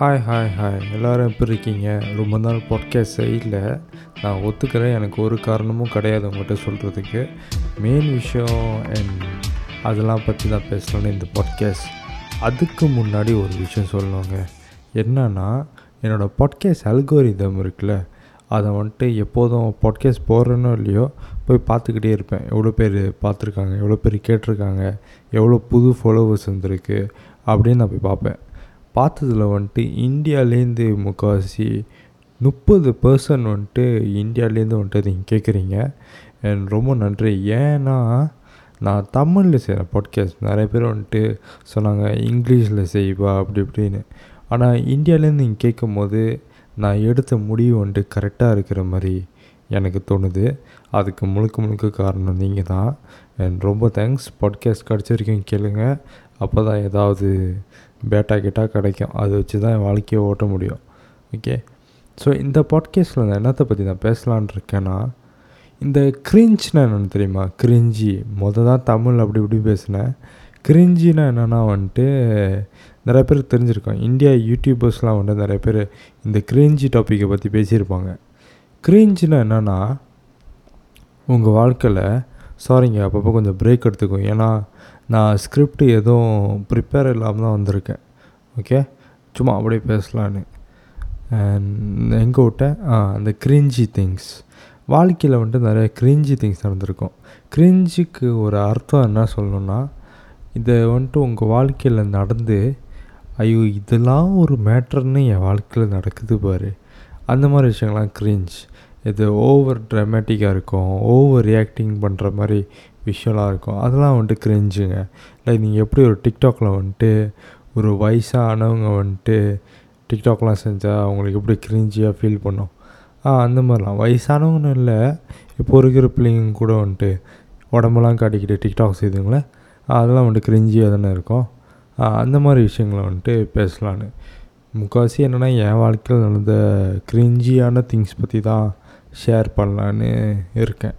Hi hi hi எல்லோரும் எப்படி இருக்கீங்க? ரொம்ப நாள் பாட்காஸ்ட் செய்யல நான் ஒத்துக்கிறேன். எனக்கு ஒரு காரணமும் கிடையாது உங்கள்கிட்ட சொல்கிறதுக்கு மெயின் விஷயம் அண்ட் அதெல்லாம் பற்றி தான் பேசணும்னு இந்த பாட்காஸ்ட் அதுக்கு முன்னாடி ஒரு விஷயம் சொல்லணுங்க. என்னன்னா என்னோடய பாட்காஸ்ட் அல்கோரிதம் இருக்குல்ல அதை வந்துட்டு எப்போதும் பாட்காஸ்ட் போடுறேனோ இல்லையோ போய் பார்த்துக்கிட்டே இருப்பேன். எவ்வளோ பேர் பார்த்துருக்காங்க எவ்வளோ பேர் கேட்டிருக்காங்க எவ்வளோ புது ஃபாலோவர்ஸ் வந்திருக்கு அப்படின்னு நான் போய் பார்ப்பேன். பார்த்ததுல வந்துட்டு இந்தியாவிலேருந்து முக்கால்வாசி முப்பது பர்சன்ட் வந்துட்டு இந்தியாவிலேருந்து வந்துட்டு நீங்கள் கேட்குறீங்க அண்ட் ரொம்ப நன்றி. ஏன்னா நான் தமிழில் செய்கிறேன் பாட்காஸ்ட் நிறைய பேர் வந்துட்டு சொன்னாங்க இங்கிலீஷில் செய்வா அப்படி இப்படின்னு. ஆனால் இந்தியாவிலேருந்து நீங்கள் கேட்கும் போது நான் எடுத்த முடிவு வந்துட்டு கரெக்டாக இருக்கிற மாதிரி எனக்கு தோணுது. அதுக்கு முழுக்க முழுக்க காரணம் நீங்கள் தான். அண்ட் ரொம்ப தேங்க்ஸ் பாட்காஸ்ட் கிடச்ச வரைக்கும் கேளுங்க. அப்போ தான் ஏதாவது பேட்டா கிட்டா கிடைக்கும். அதை வச்சு தான் என் வாழ்க்கையை ஓட்ட முடியும். ஓகே ஸோ இந்த பாட்காஸ்ட்டில் நான் என்னத்தை பற்றி நான் பேசலான் இருக்கேன்னா இந்த கிரிஞ்ச்னா என்னென்னு தெரியுமா? கிரிஞ்சி மொதல் தான் தமிழ் அப்படி இப்படி பேசினேன். கிரிஞ்சினா என்னென்னா வந்துட்டு நிறைய பேர் தெரிஞ்சிருக்கோம். இந்தியா யூடியூபர்ஸ்லாம் வந்துட்டு நிறைய பேர் இந்த கிரிஞ்சி டாப்பிக்கை பற்றி பேசியிருப்பாங்க. கிரிஞ்சினா என்னென்னா உங்கள் வாழ்க்கையில் சாரிங்க அப்பப்போ கொஞ்சம் பிரேக் எடுத்துக்கும் ஏன்னா நான் ஸ்கிரிப்ட் எதுவும் ப்ரிப்பேர் இல்லாமல் தான் வந்திருக்கேன். ஓகே சும்மா அப்படியே பேசலான்னு. எங்கே விட்டேன் ஆ அந்த கிரிஞ்சி திங்ஸ் வாழ்க்கையில் வந்துட்டு நிறைய கிரிஞ்சி திங்ஸ் நடந்திருக்கும். கிரிஞ்சிக்கு ஒரு அர்த்தம் என்ன சொல்லணும்னா இதை வந்துட்டு உங்கள் வாழ்க்கையில் நடந்து ஐயோ இதெல்லாம் ஒரு மேட்ருன்னு என் வாழ்க்கையில் நடக்குது பாரு. அந்த மாதிரி விஷயங்கள்லாம் கிரிஞ்ச் இது ஓவர் ட்ரமேட்டிக்காக இருக்கும். ஓவர் ரியாக்டிங் பண்ணுற மாதிரி விஷுவலாக இருக்கும். அதெல்லாம் வந்துட்டு கிரிஞ்சுங்க லைக் நீங்கள் எப்படி ஒரு டிக்டாக்ல வந்துட்டு ஒரு வயசானவங்க வந்துட்டு டிக்டாக்லாம் செஞ்சால் அவங்களுக்கு எப்படி கிரிஞ்சியாக ஃபீல் பண்ணும்? ஆ அந்த மாதிரிலாம். வயசானவங்கன்னு இல்லை. இப்போ இருக்கிற பிள்ளைங்க கூட வந்துட்டு உடம்பெல்லாம் காட்டிக்கிட்டு டிக்டாக் செய்துங்களேன். அதெல்லாம் வந்துட்டு கிரிஞ்சியாக தானே இருக்கும். அந்த மாதிரி விஷயங்களை வந்துட்டு பேசலான்னு. முக்கால்வாசி என்னென்னா என் வாழ்க்கையில் நடந்த கிரிஞ்சியான திங்ஸ் பற்றி தான் ஷேர் பண்ணலான்னு இருக்கேன்.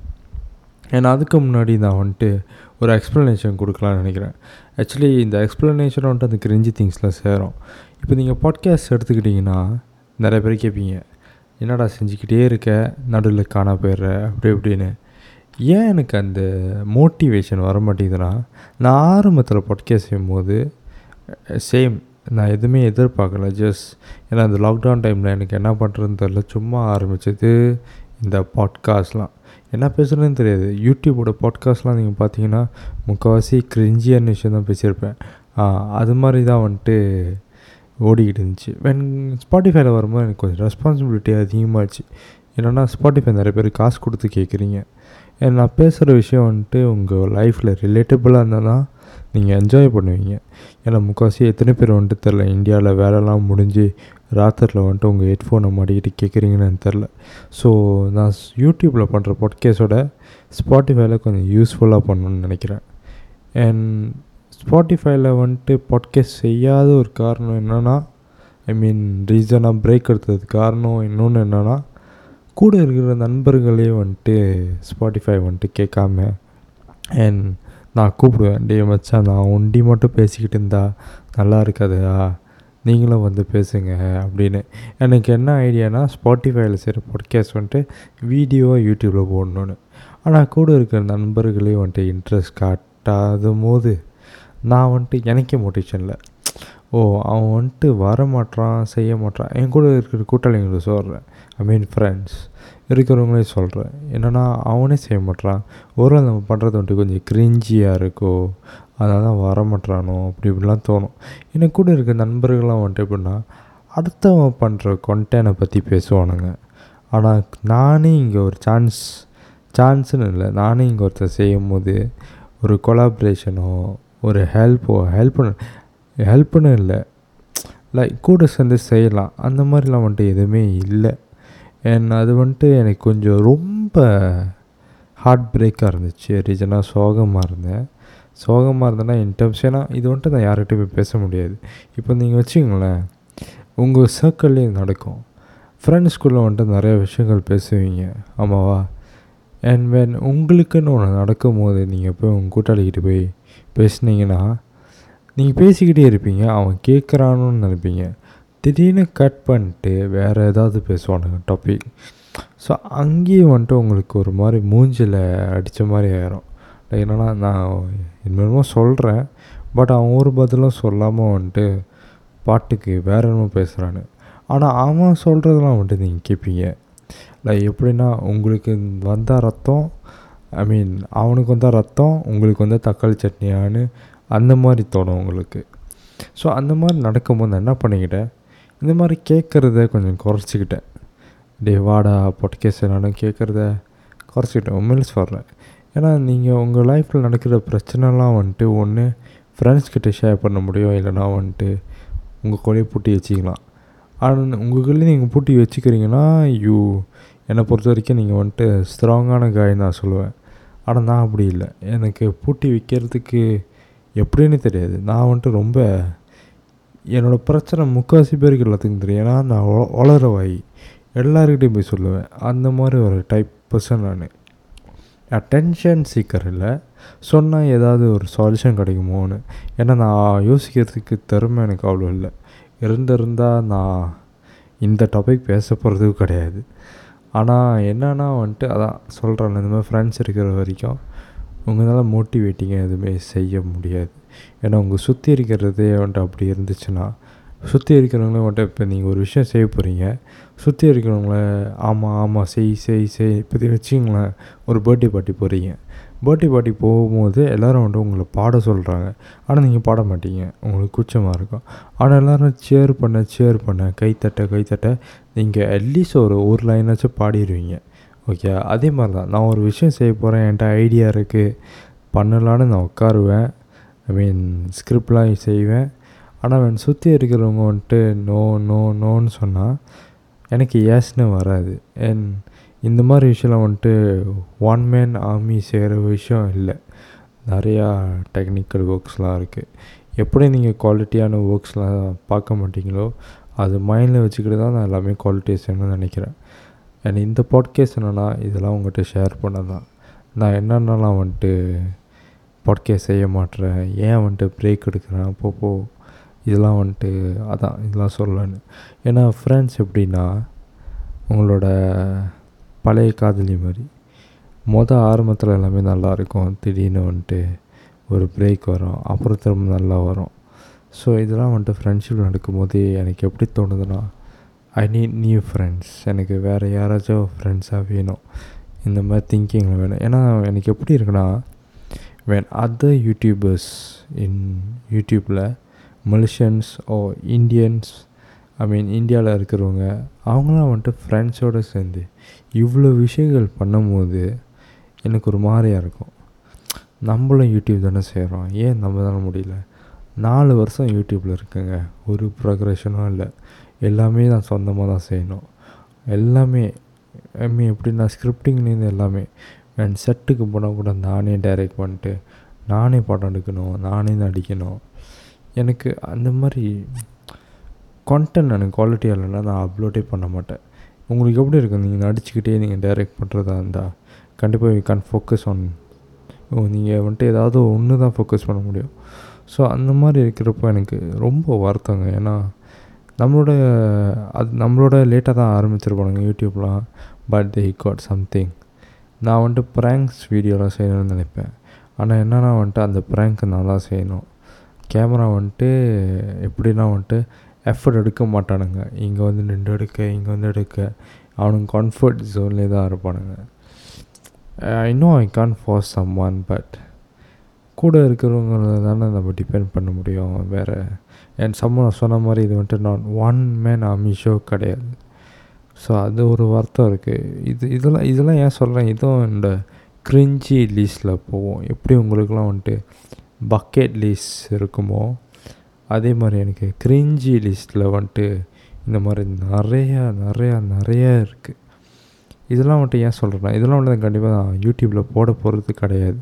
ஏன்னா அதுக்கு முன்னாடி நான் வந்துட்டு ஒரு எக்ஸ்ப்ளனேஷன் கொடுக்கலான்னு நினைக்கிறேன். ஆக்சுவலி இந்த எக்ஸ்ப்ளனேஷன் வந்துட்டு அந்த கிரிஞ்சி திங்ஸில் சேரும். இப்போ நீங்கள் பாட்காஸ்ட் எடுத்துக்கிட்டிங்கன்னா நிறைய பேர் கேட்பீங்க என்னடா செஞ்சுக்கிட்டே இருக்க? நடுவில் காண போயிடுற? அப்படி இப்படின்னு. ஏன் எனக்கு அந்த மோட்டிவேஷன் வர மாட்டேங்குதுன்னா நான் ஆரம்பத்தில் பாட்காஸ்ட் செய்யும்போது சேம் நான் எதுவுமே எதிர்பார்க்கல. ஜஸ்ட் ஏன்னா அந்த லாக்டவுன் டைமில் எனக்கு என்ன பண்ணுறதுன்னு தெரில சும்மா ஆரம்பித்தது இந்த பாட்காஸ்ட்லாம் என்ன பேசுகிறதுன்னு தெரியாது. யூடியூபோட பாட்காஸ்ட்லாம் நீங்கள் பார்த்தீங்கன்னா முக்கால்வாசி கிரிஞ்சியான விஷயம் தான் பேசியிருப்பேன். அது மாதிரி தான் வந்துட்டு ஓடிக்கிட்டு இருந்துச்சு. வென் ஸ்பாட்டிஃபைல வரும்போது எனக்கு கொஞ்சம் ரெஸ்பான்சிபிலிட்டி அதிகமாகிடுச்சு என்னென்னா ஸ்பாட்டிஃபை நிறைய பேர் காசு கொடுத்து கேட்குறீங்க. நான் பேசுகிற விஷயம் வந்துட்டு உங்கள் லைஃப்பில் ரிலேட்டபுளாக இருந்தால் தான் நீங்கள் என்ஜாய் பண்ணுவீங்க. ஏன்னா முக்கால்வாசி எத்தனை பேர் வந்துட்டு தெரில இந்தியாவில் வேலைலாம் முடிஞ்சு ராத்திரில் வந்துட்டு உங்கள் ஹெட்ஃபோனை மாட்டிக்கிட்டு கேட்குறீங்கன்னு தெரில ஸோ நான் யூடியூப்பில் பண்ணுற பாட்காஸ்டோட ஸ்பாட்டிஃபைல கொஞ்சம் யூஸ்ஃபுல்லாக பண்ணணுன்னு நினைக்கிறேன். அண்ட் ஸ்பாட்டிஃபைல வந்துட்டு பாட்காஸ்ட் செய்யாத ஒரு காரணம் என்னென்னா ஐ மீன் ரீசனாக பிரேக் எடுத்ததுக்கு காரணம் இன்னொன்று என்னென்னா கூட இருக்கிற நண்பர்களே வந்துட்டு ஸ்பாட்டிஃபை வந்துட்டு கேட்காம அண்ட் நான் கூப்பிடுவேன் டே மச்சான் நான் ஒண்டி மட்டும் பேசிக்கிட்டு இருந்தா நல்லா இருக்காதா நீங்களும் வந்து பேசுங்க அப்படின்னு. எனக்கு என்ன ஐடியானா ஸ்பாட்டிஃபைல செய்கிற பாட்காஸ்ட் வந்துட்டு வீடியோவாக யூடியூப்பில் போடணுன்னு ஆனால் கூட இருக்கிற நண்பர்களே வந்துட்டு இன்ட்ரெஸ்ட் காட்டாத போது நான் வந்துட்டு எனக்கே மோட்டிவேஷன் இல்லை. ஓ அவன் வந்துட்டு வர மாட்டான் செய்ய மாட்டான் என் கூட இருக்கிற கூட்டாளிங்களுக்கு சொல்கிறேன் ஐ மீன் ஃப்ரெண்ட்ஸ் இருக்கிறவங்களே சொல்கிறேன் என்னென்னா அவனே செய்ய மாட்டான் ஒரு நாள் நம்ம பண்ணுறது வந்துட்டு கொஞ்சம் கிரிஞ்சியாக இருக்கோ அதனால் தான் வரமாட்டானோ அப்படி இப்படிலாம் தோணும். எனக்கு கூட இருக்க நண்பர்கள்லாம் வந்துட்டு எப்படின்னா அடுத்தவன் பண்ணுற கொண்டேனை பற்றி பேசுவானுங்க. ஆனால் நானே இங்கே ஒரு சான்ஸ் சான்ஸுன்னு இல்லை. நானே இங்கே ஒருத்தர் செய்யும் போது ஒரு கொலாப்ரேஷனோ ஒரு ஹெல்ப்போ ஹெல்ப் ஹெல்ப்புன்னு இல்லை. லைக் கூட சேர்ந்து செய்யலாம். அந்த மாதிரிலாம் வந்துட்டு எதுவுமே இல்லை. அண்ட் அது வந்துட்டு எனக்கு கொஞ்சம் ரொம்ப ஹார்ட் பிரேக்காக இருந்துச்சு ரீசனாக சோகமாக இருந்தேன். சோகமாக இருந்தேன்னா என் ஏன்னா இது வந்துட்டு நான் யார்கிட்டையும் போய் பேச முடியாது. இப்போ நீங்கள் வச்சுங்களேன் உங்கள் சர்க்கிள்லேயே நடக்கும். ஃப்ரெண்ட்ஸ்குள்ளே வந்துட்டு நிறைய விஷயங்கள் பேசுவீங்க. ஆமாவா? அண்ட் வென் உங்களுக்குன்னு ஒன்று நடக்கும் போது நீங்கள் போய் உங்கள் கூட்டாளிக்கிட்ட போய் பேசுனீங்கன்னா நீங்கள் பேசிக்கிட்டே இருப்பீங்க. அவன் கேட்குறானுன்னு நினைப்பீங்க. திடீர்னு கட் பண்ணிட்டு வேறு ஏதாவது பேசுவானுங்க டாபிக் ஸோ அங்கேயும் வந்துட்டு உங்களுக்கு ஒரு மாதிரி மூஞ்சில் அடித்த மாதிரி ஆயிரும். என்னென்னா நான் என்னென்னமோ சொல்கிறேன் பட் அவன் ஒரு பதிலும் சொல்லாமல் வந்துட்டு பாட்டுக்கு வேற என்னமோ பேசுகிறான்னு ஆனால் அவன் சொல்கிறதெல்லாம் வந்துட்டு நீங்கள் கேட்பீங்க லைக் எப்படின்னா உங்களுக்கு வந்தால் ரத்தம் ஐ மீன் அவனுக்கு வந்தால் ரத்தம் உங்களுக்கு வந்து தக்காளி சட்னியான்னு அந்த மாதிரி தோணும் உங்களுக்கு. ஸோ அந்த மாதிரி நடக்கும்போது நான் என்ன பண்ணிக்கிட்டேன்? இந்த மாதிரி கேட்குறத கொஞ்சம் குறைச்சிக்கிட்டேன். டே வாடா பொட்கேஸ் நானும் கேட்குறத குறைச்சிக்கிட்டேன். உண்மையில சொல்கிறேன் ஏன்னா நீங்கள் உங்கள் லைஃப்பில் நடக்கிற பிரச்சனைலாம் வந்துட்டு ஒன்று ஃப்ரெண்ட்ஸ்கிட்ட ஷேர் பண்ண முடியும் இல்லைனா வந்துட்டு உங்கள் கொலையை பூட்டி வச்சிக்கலாம். ஆனால் உங்களுக்குள்ளே நீங்கள் பூட்டி வச்சுக்கிறீங்கன்னா யூ என்னை பொறுத்த வரைக்கும் நீங்கள் வந்துட்டு ஸ்ட்ராங்கான காய் நான் சொல்லுவேன். ஆனால் நான் அப்படி இல்லை. எனக்கு பூட்டி வைக்கிறதுக்கு எப்படின்னு தெரியாது. நான் வந்துட்டு ரொம்ப என்னோடய பிரச்சனை முக்கால்வாசி பேருக்கு எல்லாத்துக்கும் தெரியும். ஏன்னா நான் ஒ- வளர வாய். எல்லாருக்கிட்டையும் போய் சொல்லுவேன். அந்த மாதிரி ஒரு டைப் பர்சன் நான். அட்டென்ஷன் சீக்கர் இல்லை. சொன்னால் ஏதாவது ஒரு சொல்யூஷன் கிடைக்குமோன்னு. ஏன்னா நான் யோசிக்கிறதுக்கு திறமை எனக்கு அவ்வளோ இல்லை. இருந்திருந்தால் நான் இந்த டாபிக் பேச போகிறதுக்கும் கிடையாது. ஆனால் என்னன்னா வந்துட்டு அதான் சொல்கிறேன் இந்த மாதிரி ஃப்ரெண்ட்ஸ் இருக்கிற வரைக்கும் உங்களால் மோட்டிவேட்டிங்காக எதுவுமே செய்ய முடியாது. ஏன்னா உங்கள் சுற்றி இருக்கிறதே வந்துட்டு அப்படி இருந்துச்சுன்னா சுற்றி இருக்கிறவங்கள வந்துட்டு இப்போ நீங்கள் ஒரு விஷயம் செய்ய போகிறீங்க சுற்றி இருக்கிறவங்கள ஆமாம் ஆமாம் செய் செய் செய் இப்போதி வச்சிங்களேன் ஒரு பர்த்டே பார்ட்டி போகிறீங்க பர்த்டே பார்ட்டி போகும்போது எல்லோரும் வந்துட்டு உங்களை பாட சொல்கிறாங்க ஆனால் நீங்கள் பாட மாட்டீங்க. உங்களுக்கு கூச்சமாக இருக்கும். ஆனால் எல்லோரும் சேர் பண்ண சேர் பண்ண கைத்தட்ட கைத்தட்ட நீங்கள் அட்லீஸ்ட் ஒரு ஒரு லைனாச்சும் பாடிடுவீங்க. ஓகே அதே மாதிரி தான் நான் ஒரு விஷயம் செய்ய போகிறேன் என்கிட்ட ஐடியா இருக்குது பண்ணலான்னு நான் உட்காருவேன். ஐ மீன் ஸ்கிரிப்ட்லாம் செய்வேன். ஆனால் அவன் சுற்றி இருக்கிறவங்க வந்துட்டு நோ நோ நோன்னு சொன்னால் எனக்கு ஏஸ்னு வராது. அண்ட் இந்த மாதிரி விஷயம்லாம் வந்துட்டு ஒன் மேன் ஆர்மி செய்கிற விஷயம் இல்லை. நிறையா டெக்னிக்கல் ஒர்க்ஸ்லாம் இருக்குது எப்படி நீங்கள் குவாலிட்டியான ஒர்க்ஸ்லாம் பார்க்க மாட்டீங்களோ அது மைண்டில் வச்சுக்கிட்டு தான் நான் எல்லாமே குவாலிட்டி செய்யணும்னு நினைக்கிறேன். அண்ட் இந்த பாட்கேஸ் என்னென்னா இதெல்லாம் உங்கள்கிட்ட ஷேர் பண்ண தான் நான் என்னென்னலாம் வந்துட்டு பாட்கேஸ் செய்ய மாட்டேறேன். ஏன் வந்துட்டு பிரேக் எடுக்கிறேன்? அப்போ போ. இதெல்லாம் வந்துட்டு அதான் இதெல்லாம் சொல்லலன்னு. ஏன்னா ஃப்ரெண்ட்ஸ் எப்படின்னா உங்களோட பழைய காதலி மாதிரி. மொதல் ஆரம்பத்தில் எல்லாமே நல்லா இருக்கும். திடீர்னு வந்துட்டு ஒரு பிரேக் வரும். அப்புறம் திரும்ப நல்லா வரும். ஸோ இதெல்லாம் வந்துட்டு ஃப்ரெண்ட்ஷிப் நடக்கும்போது எனக்கு எப்படி தோணுதுன்னா ஐ நீட் நியூ ஃப்ரெண்ட்ஸ் எனக்கு வேறு யாராச்சும் ஃப்ரெண்ட்ஸாக வேணும். இந்த மாதிரி திங்கிங்கில் வேணும். ஏன்னா எனக்கு எப்படி இருக்குன்னா when other யூடியூபர்ஸ் இன் யூடியூப்பில் மலேஷியன்ஸ் ஓ இந்தியன்ஸ் ஐ மீன் இந்தியாவில் இருக்கிறவங்க அவங்களாம் வந்துட்டு ஃப்ரெண்ட்ஸோடு சேர்ந்து இவ்வளோ விஷயங்கள் பண்ணும்போது எனக்கு ஒரு மாதிரியாக இருக்கும். நம்மளும் யூடியூப் தானே செய்கிறோம் ஏன் நம்ம தானே முடியல? நாலு வருஷம் யூடியூப்பில் இருக்குங்க. ஒரு ப்ரொக்ரெஷனும் இல்லை. எல்லாமே நான் சொந்தமாக தான் செய்யணும். எல்லாமே ஐ மீன் எப்படின்னா ஸ்கிரிப்டிங்லேருந்து எல்லாமே அண்ட் செட்டுக்கு போனால் கூட நானே டைரக்ட் பண்ணிட்டு நானே படம் எடுக்கணும் நானே நடிக்கணும். எனக்கு அந்த மாதிரி கண்டென்ட் எனக்கு குவாலிட்டியாக இல்லைன்னா நான் அப்லோடே பண்ண மாட்டேன். உங்களுக்கு எப்படி இருக்கும்? நீங்கள் நடிச்சுக்கிட்டே நீங்கள் டைரக்ட் பண்ணுறதா இருந்தால் கண்டிப்பாக யூ கேன் ஃபோக்கஸ் ஆன் நீங்கள் வந்துட்டு ஏதாவது ஒன்று தான் ஃபோக்கஸ் பண்ண முடியும். ஸோ அந்த மாதிரி இருக்கிறப்போ எனக்கு ரொம்ப வருத்தங்க. ஏன்னா நம்மளோட அது நம்மளோட லேட்டாக தான் ஆரம்பிச்சிருப்பானுங்க யூடியூப்லாம் பட் தே காட் சம்திங் நான் வந்துட்டு ப்ராங்க்ஸ் வீடியோலாம் செய்யணும்னு நினைப்பேன். ஆனால் என்னென்னா வந்துட்டு அந்த ப்ராங்க் நல்லா செய்யணும். கேமரா வந்துட்டு எப்படின்னா வந்துட்டு எஃபர்ட் எடுக்க மாட்டானுங்க. இங்கே வந்து நின்று எடுக்க இங்கே வந்து எடுக்க. அவனுங்க கம்ஃபர்ட் ஜோன்லேயே தான் இருப்பானுங்க. I know I can't force someone but கூட இருக்கிறவங்கள தானே நம்ம டிபெண்ட் பண்ண முடியும். வேறு என் சம்மன் சொன்ன மாதிரி இது வந்துட்டு நான் ஒன் மேன் ஆர்மி ஷோ கிடையாது. ஸோ அது ஒரு வருத்தம் இருக்குது இது இதெல்லாம் இதெல்லாம் ஏன் சொல்கிறேன் இதுவும் இந்த கிரிஞ்சி லீஸ்டில் போவோம் எப்படி உங்களுக்குலாம் வந்துட்டு பக்கெட் லீஸ் இருக்குமோ அதே மாதிரி எனக்கு கிரிஞ்சி லிஸ்ட்டில் வந்துட்டு இந்த மாதிரி நிறையா நிறையா நிறையா இருக்குது இதெல்லாம் வந்துட்டு ஏன் சொல்கிறேன்னா இதெல்லாம் வந்துட்டு கண்டிப்பாக நான் யூடியூப்பில் போட போகிறது கிடையாது.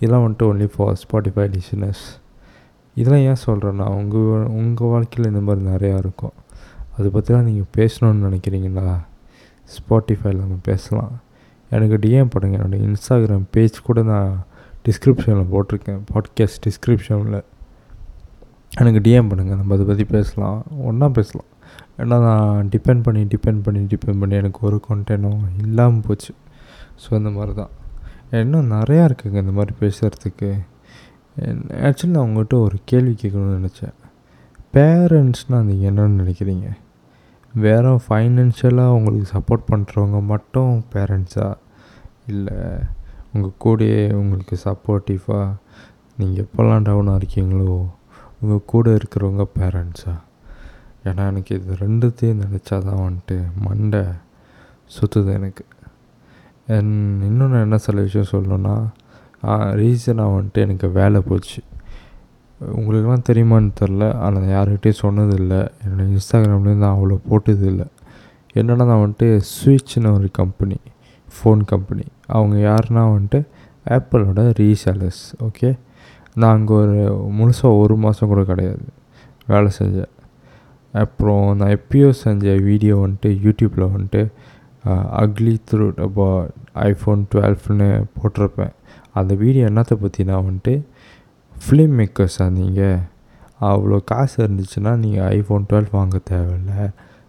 இதெல்லாம் வந்துட்டு ஒன்லி ஃபார் ஸ்பாட்டிஃபை லிசனர்ஸ் இதெல்லாம் ஏன் சொல்கிறேன்னா உங்கள் உங்கள் வாழ்க்கையில் இந்த மாதிரி நிறையா இருக்கும். அதை பற்றிலாம் நீங்கள் பேசணுன்னு நினைக்கிறீங்களா? ஸ்பாட்டிஃபைல நம்ம பேசலாம். எனக்கு டிஎம் பண்ணுங்கள் என்னோடய இன்ஸ்டாகிராம் பேஜ் கூட நான் டிஸ்கிரிப்ஷனில் போட்டிருக்கேன். பாட்காஸ்ட் டிஸ்கிரிப்ஷனில் எனக்கு டிஎம் பண்ணுங்கள் நம்ம அதை பற்றி பேசலாம். ஒன்றா பேசலாம். ஏன்னா நான் டிபெண்ட் பண்ணி டிபெண்ட் பண்ணி டிபெண்ட் பண்ணி எனக்கு ஒரு கண்டென்ட்டும் இல்லாமல் போச்சு. ஸோ அந்த மாதிரி தான் இன்னும் நிறையா இருக்குங்க இந்த மாதிரி பேசுகிறதுக்கு ஆக்சுவலி நான் உங்கள்கிட்ட ஒரு கேள்வி கேட்கணும்னு நினச்சேன். பேரண்ட்ஸ்னால் நீங்கள் என்னென்னு நினைக்கிறீங்க? வேறு ஃபைனான்ஷியலாக உங்களுக்கு சப்போர்ட் பண்ணுறவங்க மட்டும் பேரண்ட்ஸா இல்லை உங்கள் கூடயே உங்களுக்கு சப்போர்ட்டிவாக நீங்கள் எப்போல்லாம் டவுனாக இருக்கீங்களோ உங்கள் கூட இருக்கிறவங்க பேரண்ட்ஸா ஏன்னா எனக்கு இது ரெண்டுத்தையும் நினச்சா தான் வந்துட்டு மண்டை சுற்றுது எனக்கு. அண்ட் இன்னொன்று என்ன சில விஷயம் சொல்லணுன்னா ரீசனாக வந்துட்டு எனக்கு வேலை போச்சு. உங்களுக்கெல்லாம் தெரியுமான்னு தெரில. ஆனால் யார்கிட்டையும் சொன்னதில்லை. என்னோடய இன்ஸ்டாகிராம்லேயும் நான் அவ்வளோ போட்டதில்லை. என்னென்னா நான் வந்துட்டு ஸ்விட்ச்னு ஒரு கம்பெனி ஃபோன் கம்பெனி. அவங்க யாருன்னா வந்துட்டு ஆப்பிளோட ரீசேலர்ஸ் ஓகே? நான் அங்கே ஒரு முழுசாக ஒரு மாதம் கூட கிடையாது. வேலை செஞ்சேன் அப்புறம் நான் எப்பயோ செஞ்ச வீடியோ வந்துட்டு யூடியூப்பில் வந்துட்டு அக்லி த்ரூ அபவுட் ஐஃபோன் டுவெல்ஃப்னு போட்டிருப்பேன். அந்த வீடியோ என்னத்தை பற்றினா வந்துட்டு ஃபிலிம் மேக்கர்ஸாக நீங்கள் அவ்வளோ காசு இருந்துச்சுன்னா நீங்கள் ஐஃபோன் டுவெல் வாங்க தேவையில்ல.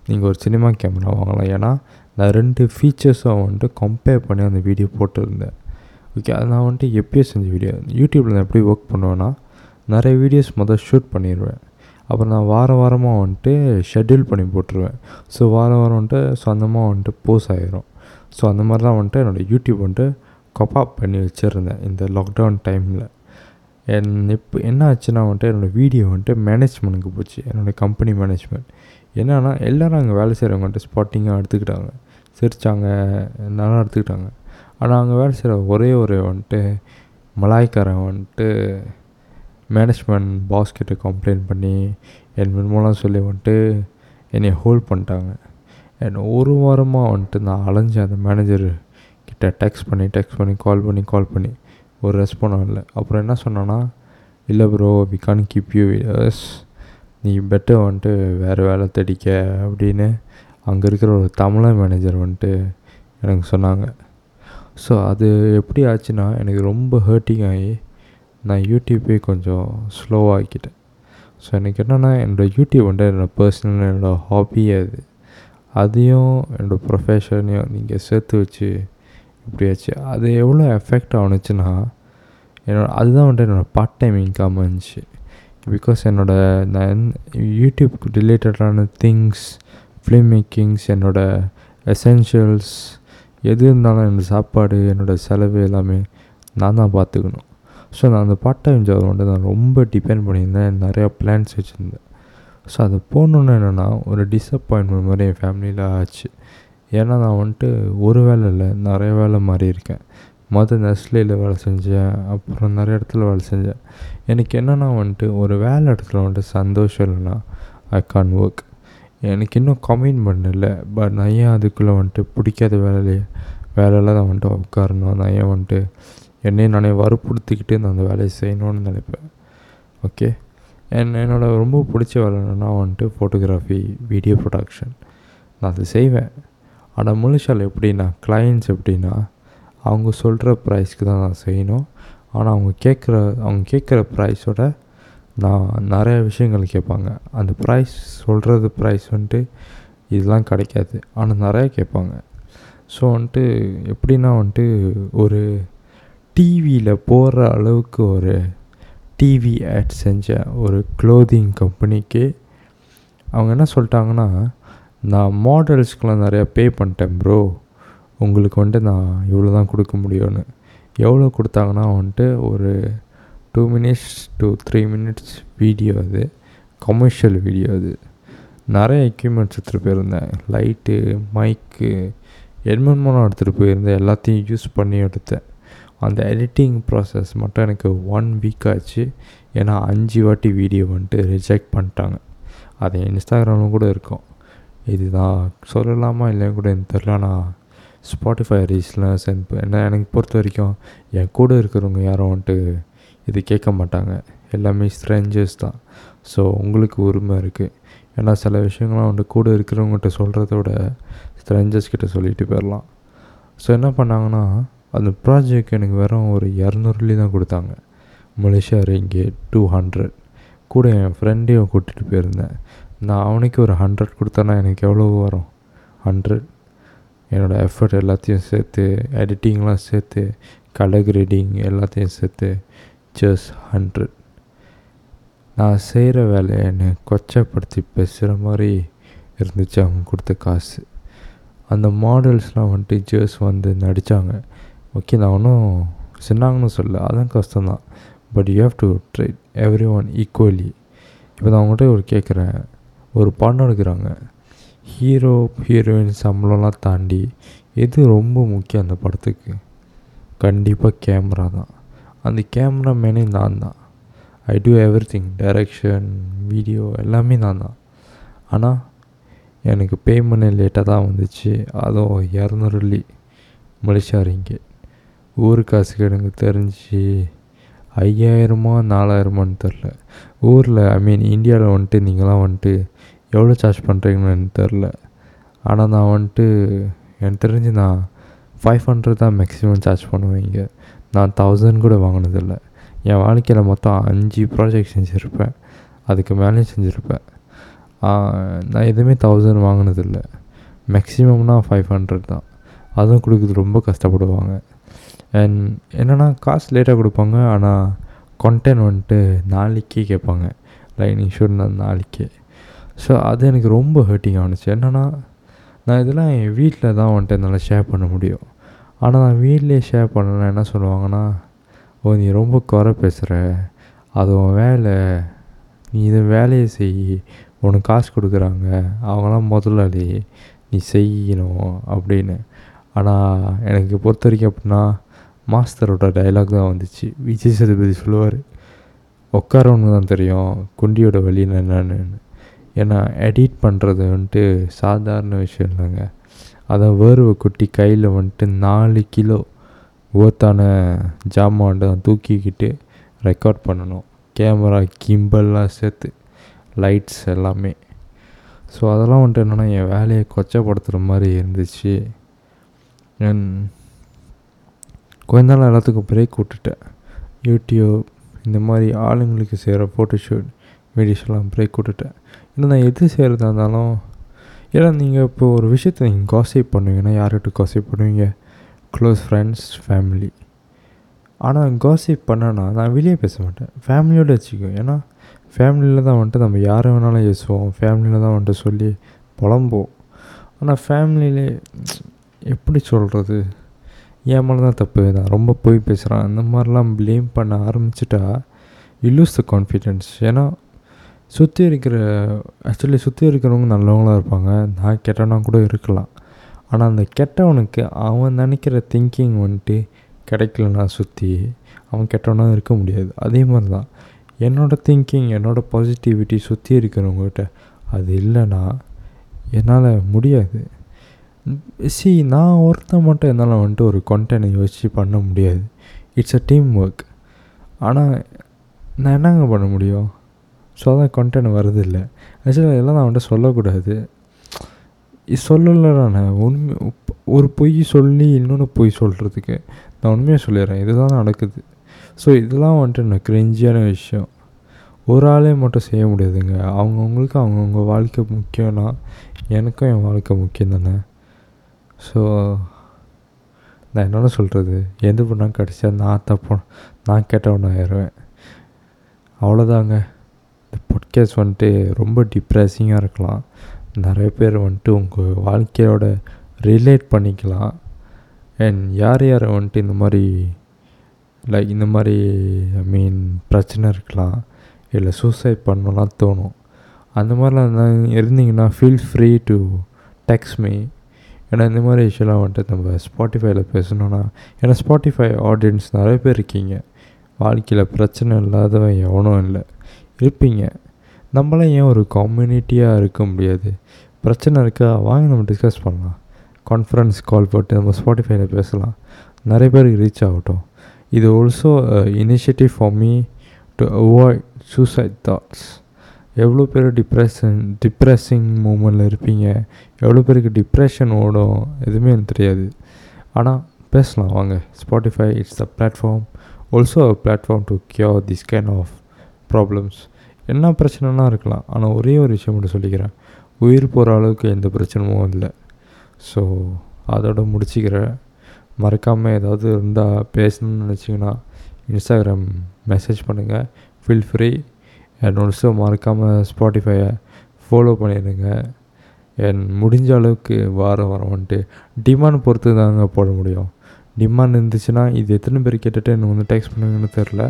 நீங்கள் ஒரு சினிமா கேமரா வாங்கலாம். ஏன்னா நான் ரெண்டு ஃபீச்சர்ஸும் வந்துட்டு கம்பேர் பண்ணி அந்த வீடியோ போட்டிருந்தேன். ஓகே அது நான் வந்துட்டு எப்பயோ செஞ்ச வீடியோ யூடியூப்பில் நான் எப்படி ஒர்க் பண்ணுவேன்னா நிறைய வீடியோஸ் மொதல் ஷூட் பண்ணிடுவேன் அப்புறம் நான் வாரம் வாரமாக வந்துட்டு ஷெட்யூல் பண்ணி போட்டுருவேன். ஸோ வாரம் வாரம் வந்துட்டு சொந்தமாக வந்துட்டு போஸ் ஆகிரும் ஸோ அந்த மாதிரி தான் வந்துட்டு என்னோடய யூடியூப் வந்துட்டு கொப்பாப் பண்ணி வச்சுருந்தேன் இந்த லாக்டவுன் டைமில் என் இப்போ என்ன ஆச்சுன்னா வந்துட்டு என்னோடய வீடியோ வந்துட்டு மேனேஜ்மெண்ட்டுக்கு போச்சு. என்னோடய கம்பெனி மேனேஜ்மெண்ட் என்னென்னா எல்லோரும் அங்கே வேலை செய்கிறவங்க வந்துட்டு ஸ்பாட்டிங்காக எடுத்துக்கிட்டாங்க. சிரித்தாங்க நல்லா எடுத்துக்கிட்டாங்க. ஆனால் அங்கே வேலை செய்கிற ஒரே ஒரு வந்துட்டு மலாய்க்காரன் வந்துட்டு மேனேஜ்மெண்ட் பாஸ்கிட்ட கம்ப்ளைண்ட் பண்ணி என் மூலம் சொல்லி வந்துட்டு என்னை ஹோல்ட் பண்ணிட்டாங்க. என் ஒரு வாரமாக வந்துட்டு நான் அலைஞ்சேன் அந்த மேனேஜர் கிட்ட டெக்ஸ்ட் பண்ணி டெக்ஸ்ட் பண்ணி கால் பண்ணி கால் பண்ணி. ஒரு ரெஸ்பாண்ட் இல்லை. அப்புறம் என்ன சொன்னேன்னா இல்லை bro we can't keep you as நீ பெட்டர் வந்துட்டு வேறு வேலை தடிக்க அப்படின்னு அங்கே இருக்கிற ஒரு தமிழ மேனேஜர் வந்துட்டு எனக்கு சொன்னாங்க. ஸோ அது எப்படி ஆச்சுன்னா எனக்கு ரொம்ப ஹர்ட்டிங் ஆகி நான் யூடியூப்பே கொஞ்சம் ஸ்லோவாகிக்கிட்டேன் ஸோ எனக்கு என்னென்னா என்னோடய யூடியூப் வந்துட்டு என்னோடய பர்சனல் என்னோடய ஹாபியே அது. அதையும் என்னோடய ப்ரொஃபஷனையும் நீங்கள் சேர்த்து வச்சு இப்படியாச்சு அது எவ்வளோ எஃபெக்ட் ஆணுச்சுன்னா என்னோட அதுதான் வந்துட்டு என்னோடய பார்ட் டைம் இன்கம் இருந்துச்சு பிகாஸ் என்னோடய நான் யூடியூப்க்கு ரிலேட்டடான திங்ஸ் ஃபிலிம் மேக்கிங்ஸ் என்னோடய எசென்ஷியல்ஸ் எது இருந்தாலும் என்னோடய சாப்பாடு என்னோடய செலவு எல்லாமே நான் தான் பார்த்துக்கணும். ஸோ நான் அந்த பார்ட் டைம் ஜாப் வந்துட்டு நான் ரொம்ப டிபெண்ட் பண்ணியிருந்தேன். நிறையா பிளான்ஸ் வச்சுருந்தேன். ஸோ அது போகணுன்னு என்னென்னா ஒரு டிஸப்பாயின்மெண்ட் மாதிரி என் ஃபேமிலியில் ஆச்சு. ஏன்னா நான் வந்துட்டு ஒரு வேலை இல்லை நிறைய வேலை மாறி இருக்கேன் மொதல் நெஸ்லேயில் வேலை செஞ்சேன் அப்புறம் நிறைய இடத்துல வேலை செஞ்சேன். எனக்கு என்னென்னா வந்துட்டு ஒரு வேலை இடத்துல வந்துட்டு சந்தோஷம் இல்லைன்னா ஐ கான் ஒர்க் எனக்கு இன்னும் கமிட்மெண்ட் இல்லை பட் நான் ஏன் அதுக்குள்ளே வந்துட்டு பிடிக்காத வேலையிலே வேலையில் தான் வந்துட்டு உட்காரணும். நான் ஏன் வந்துட்டு என்னையும் நானே வறுப்படுத்திக்கிட்டு நான் அந்த வேலையை செய்யணும்னு நினைப்பேன். ஓகே என் என்னோடய ரொம்ப பிடிச்ச வேலை என்னென்னா வந்துட்டு ஃபோட்டோகிராஃபி வீடியோ ப்ரொடக்ஷன் நான் அதை செய்வேன். ஆனால் முழுசால் எப்படின்னா கிளைண்ட்ஸ் எப்படின்னா அவங்க சொல்கிற ப்ரைஸ்க்கு தான் நான் செய்யணும். ஆனால் அவங்க கேட்குற அவங்க கேட்குற ப்ரைஸோட நான் நிறையா விஷயங்கள் கேட்பாங்க. அந்த ப்ரைஸ் சொல்கிறது ப்ரைஸ் வந்துட்டு இதெல்லாம் கிடைக்காது. ஆனால் நிறையா கேட்பாங்க. ஸோ வந்துட்டு எப்படின்னா வந்துட்டு ஒரு டிவியில் போடுற அளவுக்கு ஒரு டிவி ஆட் செஞ்ச ஒரு க்ளோதிங் கம்பெனிக்கு அவங்க என்ன சொல்லிட்டாங்கன்னா நான் மாடல்ஸ்க்கெலாம் நிறையா பே பண்ணிட்டேன் ப்ரோ உங்களுக்கு வந்துட்டு நான் இவ்வளோ தான் கொடுக்க முடியும்னு. எவ்வளோ கொடுத்தாங்கன்னா வந்துட்டு ஒரு two minutes to three minutes video அது. கமர்ஷியல் வீடியோ அது. நிறைய எக்யூப்மெண்ட்ஸ் எடுத்துகிட்டு போயிருந்தேன். லைட்டு மைக்கு என்னென்னமோ எடுத்துகிட்டு போயிருந்தேன். எல்லாத்தையும் யூஸ் பண்ணி எடுத்தேன். அந்த எடிட்டிங் ப்ராசஸ் மட்டும் எனக்கு ஒன் வீக் ஆச்சு. ஏன்னா அஞ்சு வாட்டி வீடியோ வந்துட்டு ரிஜெக்ட் பண்ணிட்டாங்க. அது இன்ஸ்டாகிராமில் கூட இருக்கும். இதுதான் சொல்லலாமா இல்லைன்னு கூட எனக்கு தெரில. ஆனால் ஸ்பாட்டிஃபை ரீஸ்லாம் சென்ட் என்ன எனக்கு பொறுத்த வரைக்கும் என் கூட இருக்கிறவங்க யாரும் வந்துட்டு இது கேட்க மாட்டாங்க. எல்லாமே ஸ்ட்ரெஞ்சர்ஸ் தான் ஸோ உங்களுக்கு உரிமை இருக்குது ஏன்னா சில விஷயங்கள்லாம் வந்துட்டு கூட இருக்கிறவங்ககிட்ட சொல்கிறத விட ஸ்ட்ரெஞ்சர்ஸ் கிட்ட சொல்லிட்டு போயிடலாம் ஸோ என்ன பண்ணாங்கன்னா அந்த ப்ராஜெக்ட் எனக்கு வெறும் ஒரு இரநூறுலி தான் கொடுத்தாங்க. மலேசியா ரேங்கே டூ ஹண்ட்ரட் கூட என் ஃப்ரெண்டையும் கூட்டிகிட்டு போயிருந்தேன். நான் அவனுக்கு ஒரு ஹண்ட்ரட் கொடுத்தேன்னா எனக்கு எவ்வளோ வரும்? ஹண்ட்ரட் என்னோடய எஃபர்ட் எல்லாத்தையும் சேர்த்து எடிட்டிங்லாம் சேர்த்து கலர் கிரேடிங் எல்லாத்தையும் சேர்த்து ஜஸ்ட் ஹண்ட்ரட் நான் செய்கிற வேலையை என்னை கொச்சப்படுத்தி பேசுகிற மாதிரி இருந்துச்சு அவங்க கொடுத்த காசு. அந்த மாடல்ஸ்லாம் வந்துட்டு ஜேர்ஸ் வந்து நடித்தாங்க ஓகே நான் ஒன்றும் சின்னாங்கன்னு சொல்ல அதான் கஷ்டம்தான். But you have to treat everyone equally இப்போ நான் அவங்ககிட்ட ஒரு கேட்குறேன். ஒரு படம் எடுக்கிறாங்க. ஹீரோ ஹீரோயின் சம்பளம்லாம் தாண்டி எது ரொம்ப முக்கியம் அந்த படத்துக்கு? கண்டிப்பாக கேமரா தான். அந்த கேமரா மேனே நான் தான். I do everything direction video எல்லாமே நான் தான். ஆனால் எனக்கு பேமெண்ட் லேட்டாக தான் வந்துச்சு. அதுவும் இரநூறுலி வெள்ளி மலேசியா ரிங்கெட் ஊர் காசுக்கு எனக்கு தெரிஞ்சு ஐயாயிரமா நாலாயிரமான்னு தெரில ஊரில் ஐ மீன் இந்தியாவில் வந்துட்டு நீங்களாம் வந்துட்டு எவ்வளோ சார்ஜ் பண்ணுறீங்கன்னு எனக்கு தெரில. ஆனால் நான் வந்துட்டு எனக்கு தெரிஞ்சு நான் ஃபைவ் ஹண்ட்ரட் தான் மேக்ஸிமம் சார்ஜ் பண்ணுவேன் நான் தௌசண்ட் கூட வாங்கினதில்ல. என் வாழ்க்கையில் மொத்தம் அஞ்சு ப்ராஜெக்ட் செஞ்சுருப்பேன். அதுக்கு மேலே செஞ்சுருப்பேன். நான் எதுவுமே தௌசண்ட் வாங்கினதில்ல. மேக்ஸிமம்னால் ஃபைவ் ஹண்ட்ரட் தான். அதுவும் கொடுக்குறது ரொம்ப கஷ்டப்படுவாங்க. அண்ட் என்னென்னா காசு லேட்டாக கொடுப்பாங்க. ஆனால் கண்டென்ட் வந்துட்டு நாளைக்கே கேட்பாங்க. லைனிங் ஷூட் நாளைக்கே. ஸோ அது எனக்கு ரொம்ப ஹர்ட்டிங் ஆனிச்சு. என்னென்னா நான் இதெல்லாம் என் வீட்டில் தான் வந்துட்டு என்னால் ஷேர் பண்ண முடியும். ஆனால் நான் வீட்லேயே ஷேர் பண்ணலாம் என்ன சொல்லுவாங்கன்னா ஓ நீ ரொம்ப குறை பேசுகிற அது உன் வேலை. நீ இதை வேலையை செய். உனக்கு காசு கொடுக்குறாங்க. அவங்களாம் முதலாளி. நீ செய்யணும் அப்படின்னு. ஆனால் எனக்கு பொறுத்த வரைக்கும் அப்படின்னா மாஸ்டரோட டைலாக் தான் வந்துச்சு. விஜய் சதுபதி சொல்லுவார் உட்காரவனுக்கு தான் தெரியும். குண்டியோட வழி என்னென்னு. ஏன்னா எடிட் பண்ணுறது வந்துட்டு சாதாரண விஷயம் இல்லைங்க. அதை வேர்வை குட்டி கையில் வந்துட்டு நாலு கிலோ ஓத்தான ஜாமான் தூக்கிக்கிட்டு ரெக்கார்ட் பண்ணணும். கேமரா கிம்பல்லாம் சேர்த்து லைட்ஸ் எல்லாமே. ஸோ அதெல்லாம் வந்துட்டு என்னென்னா என் வேலையை கொச்சப்படுத்துகிற மாதிரி இருந்துச்சு. கொஞ்ச நாள் எல்லாத்துக்கும் பிரேக் விட்டுட்டேன். யூடியூப் இந்த மாதிரி ஆளுங்களுக்கு செய்கிற ஃபோட்டோஷூட் வீடியோஸ்லாம் பிரேக் விட்டுட்டேன். இல்லை நான் எது செய்கிறதா இருந்தாலும் ஏன்னா நீங்கள் இப்போ ஒரு விஷயத்தை நீங்கள் காசிப் பண்ணுவீங்கன்னா யார்கிட்ட காசிப் பண்ணுவீங்க? க்ளோஸ் ஃப்ரெண்ட்ஸ் ஃபேமிலி ஆனால் காசிப் பண்ணனா நான் வெளியே பேச மாட்டேன். ஃபேமிலியோடு வச்சுக்கோ. ஏன்னா ஃபேமிலியில் தான் வந்துட்டு நம்ம யாரை வேணாலும் பேசுவோம் ஃபேமிலியில் தான் வந்துட்டு சொல்லி புலம்போம் ஆனால் ஃபேமிலியிலே எப்படி சொல்கிறது என் மேலே தான் தப்பு. நான் ரொம்ப போய் பேசுகிறேன் அந்த மாதிரிலாம் ப்ளேம் பண்ண ஆரம்பிச்சிட்டா யூ லூஸ் த கான்ஃபிடென்ஸ் ஏன்னா சுற்றி இருக்கிற ஆக்சுவலி சுற்றி இருக்கிறவங்க நல்லவங்களாக இருப்பாங்க. நான் கெட்டவனாக கூட இருக்கலாம். ஆனால் அந்த கெட்டவனுக்கு அவன் நினைக்கிற திங்கிங் வந்துட்டு கிடைக்கலனா சுற்றி அவன் கெட்டவனாக இருக்க முடியாது. அதே மாதிரி தான் என்னோடய திங்கிங் என்னோடய பாசிட்டிவிட்டி சுற்றி இருக்கிறவங்ககிட்ட அது இல்லைன்னா என்னால் முடியாது. சி நான் ஒருத்தன் மட்டும் என்னால் வந்துட்டு ஒரு கொண்டனை யோசித்து பண்ண முடியாது. இட்ஸ் அ டீம் ஒர்க் ஆனால் நான் என்னங்க பண்ண முடியும்? ஸோ அதான் கண்டென்ட் வருது இல்லை ஆக்சுவலாக இதெல்லாம் நான் வந்துட்டு சொல்லக்கூடாது. சொல்லலை நான். உண்மை ஒரு பொய் சொல்லி இன்னொன்று பொய் சொல்கிறதுக்கு நான் உண்மையாக சொல்லிடுறேன். இதுதான் நடக்குது. ஸோ இதெல்லாம் வந்துட்டு எனக்கு கிரெஞ்சியான விஷயம். ஒரு ஆளே மட்டும் செய்ய முடியாதுங்க. அவங்கவுங்களுக்கு அவங்கவுங்க வாழ்க்கை முக்கியம்னா எனக்கும் என் வாழ்க்கை முக்கியம் தானே. ஸோ நான் என்னென்ன சொல்கிறது எது பண்ணால் கிடச்சா நான் தப்பு நான் கெட்டவனாகிடுவேன் அவ்வளோதாங்க இந்த வந்துட்டு ரொம்ப டிப்ரெஸிங்காக இருக்கலாம். நிறைய பேர் வந்துட்டு உங்கள் வாழ்க்கையோட ரிலேட் பண்ணிக்கலாம். அண்ட் யார் யார் வந்துட்டு இந்த மாதிரி லைக் இந்த மாதிரி ஐ மீன் பிரச்சனை இருக்கலாம். இல்லை சூசைட் பண்ணலாம் தோணும். அந்த மாதிரிலாம் இருந்தீங்கன்னா feel free to text me ஏன்னா இந்த மாதிரி விஷயம்லாம் வந்துட்டு நம்ம ஸ்பாட்டிஃபைல பேசணுன்னா ஏன்னா ஸ்பாட்டிஃபை ஆடியன்ஸ் நிறைய பேர் இருக்கீங்க. வாழ்க்கையில் பிரச்சனை இல்லாதவன் எவனும் இல்லை. இருப்பீங்க. நம்மளாம் ஏன் ஒரு கம்யூனிட்டியாக இருக்க முடியாது? பிரச்சனை இருக்கா? வாங்க நம்ம டிஸ்கஸ் பண்ணலாம். கான்ஃபரன்ஸ் கால் போட்டு நம்ம ஸ்பாட்டிஃபைல பேசலாம். நிறைய பேருக்கு ரீச் ஆகட்டும். இது also initiative for me to avoid suicide thoughts எவ்வளோ பேர் டிப்ரெஷன் டிப்ரெஸிங் மூமெண்ட்டில் இருப்பீங்க? எவ்வளோ பேருக்கு டிப்ரெஷன் ஓடும்? எதுவுமே எனக்கு தெரியாது. ஆனால் பேசலாம். வாங்க Spotify it's the platform also a platform to cure this kind of problems என்ன பிரச்சனைனா இருக்கலாம். ஆனால் ஒரே ஒரு விஷயம் மட்டும் சொல்லிக்கிறேன். உயிர் போகிற அளவுக்கு எந்த பிரச்சனையும் இல்லை. ஸோ அதோட முடிச்சுக்கிறேன். மறக்காமல் ஏதாவது இருந்தால் பேசணும்னு நினச்சிங்கன்னா இன்ஸ்டாகிராம் மெசேஜ் பண்ணுங்கள் ஃபீல் ஃப்ரீ அண்ட் ஆல்சோ மறக்காமல் ஸ்பாட்டிஃபையை ஃபாலோ பண்ணிடுங்க. என் முடிஞ்ச அளவுக்கு வாரம் வாரம் வந்துட்டு டிமாண்ட் பொறுத்து தாங்க போட முடியும். டிமாண்ட் இருந்துச்சுன்னா இது எத்தனை பேர் கேட்டுட்டு எனக்கு வந்து டெக்ஸ்ட் பண்ணுங்கன்னு தெரில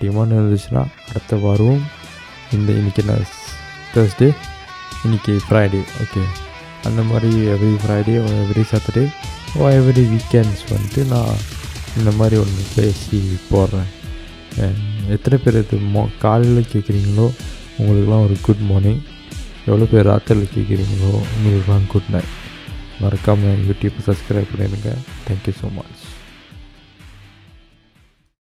டிமாண்ட் இருந்துச்சுன்னா அடுத்த வாரம் இந்த இன்றைக்கி நான் தேர்ஸ்டே இன்றைக்கி ஃப்ரைடே ஓகே அந்த மாதிரி every Friday every Saturday oh every weekends வந்துட்டு நான் இந்த மாதிரி ஒன்று பேசி போடுறேன் எத்தனை பேர் இது மோ காலையில் கேட்குறீங்களோ உங்களுக்குலாம் ஒரு குட் மார்னிங் எவ்வளோ பேர் ராத்திரியில் கேட்குறீங்களோ உங்களுக்குலாம் குட் நைட் மறக்காமல் யூடியூப் சப்ஸ்கிரைப் பண்ணிடுங்க. Thank you so much